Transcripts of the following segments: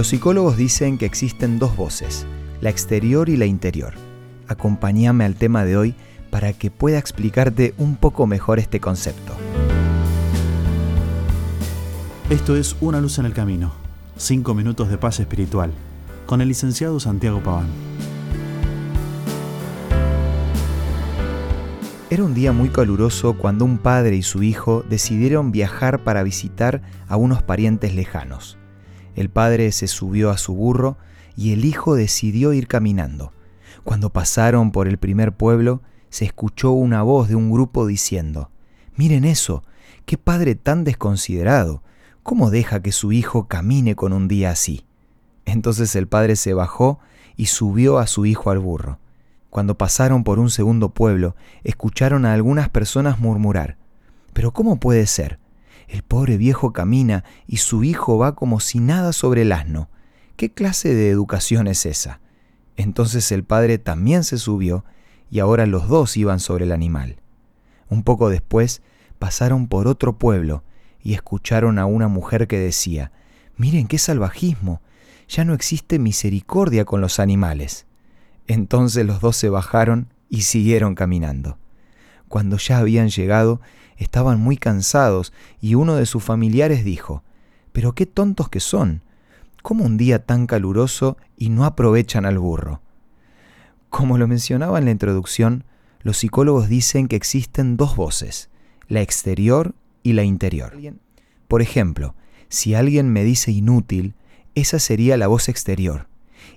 Los psicólogos dicen que existen dos voces, la exterior y la interior. Acompáñame al tema de hoy para que pueda explicarte un poco mejor este concepto. Esto es Una luz en el camino, cinco minutos de paz espiritual, con el licenciado Santiago Paván. Era un día muy caluroso cuando un padre y su hijo decidieron viajar para visitar a unos parientes lejanos. El padre se subió a su burro y el hijo decidió ir caminando. Cuando pasaron por el primer pueblo, se escuchó una voz de un grupo diciendo, Miren eso, qué padre tan desconsiderado, ¿cómo deja que su hijo camine con un día así? Entonces el padre se bajó y subió a su hijo al burro. Cuando pasaron por un segundo pueblo, escucharon a algunas personas murmurar, Pero ¿cómo puede ser? El pobre viejo camina y su hijo va como si nada sobre el asno. ¿Qué clase de educación es esa? Entonces el padre también se subió y ahora los dos iban sobre el animal. Un poco después pasaron por otro pueblo y escucharon a una mujer que decía, Miren qué salvajismo, ya no existe misericordia con los animales. Entonces los dos se bajaron y siguieron caminando. Cuando ya habían llegado, estaban muy cansados y uno de sus familiares dijo, Pero qué tontos que son. ¿Cómo un día tan caluroso y no aprovechan al burro? Como lo mencionaba en la introducción, los psicólogos dicen que existen dos voces, la exterior y la interior. Por ejemplo, si alguien me dice inútil, esa sería la voz exterior.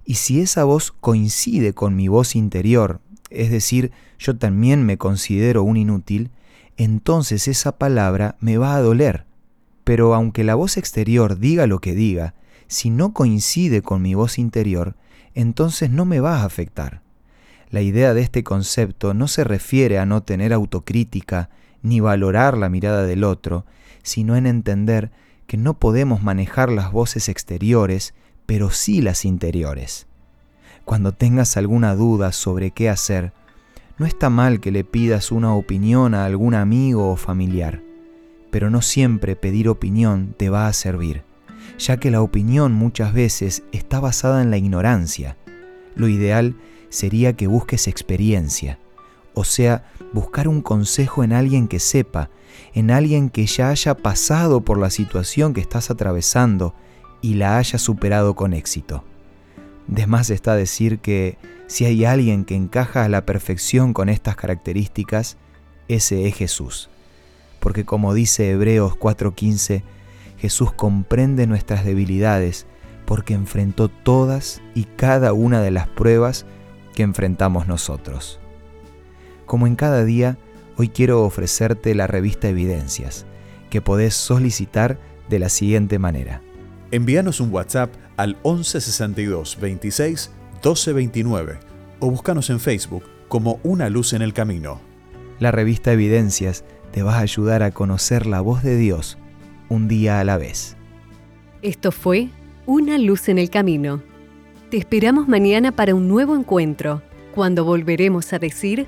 Y si esa voz coincide con mi voz interior, es decir, yo también me considero un inútil, entonces esa palabra me va a doler. Pero aunque la voz exterior diga lo que diga, si no coincide con mi voz interior, entonces no me va a afectar. La idea de este concepto no se refiere a no tener autocrítica ni valorar la mirada del otro, sino en entender que no podemos manejar las voces exteriores, pero sí las interiores. Cuando tengas alguna duda sobre qué hacer, no está mal que le pidas una opinión a algún amigo o familiar, pero no siempre pedir opinión te va a servir, ya que la opinión muchas veces está basada en la ignorancia. Lo ideal sería que busques experiencia, o sea, buscar un consejo en alguien que sepa, en alguien que ya haya pasado por la situación que estás atravesando y la haya superado con éxito. De más está decir que si hay alguien que encaja a la perfección con estas características, ese es Jesús. Porque como dice Hebreos 4:15, Jesús comprende nuestras debilidades porque enfrentó todas y cada una de las pruebas que enfrentamos nosotros. Como en cada día, hoy quiero ofrecerte la revista Evidencias, que podés solicitar de la siguiente manera. Envíanos un WhatsApp al 1162 26 1229 o búscanos en Facebook como Una Luz en el Camino. La revista Evidencias te va a ayudar a conocer la voz de Dios un día a la vez. Esto fue Una Luz en el Camino. Te esperamos mañana para un nuevo encuentro, cuando volveremos a decir...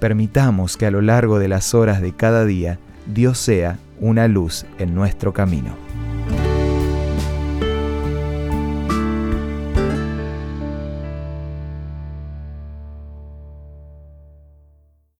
Permitamos que a lo largo de las horas de cada día Dios sea una luz en nuestro camino.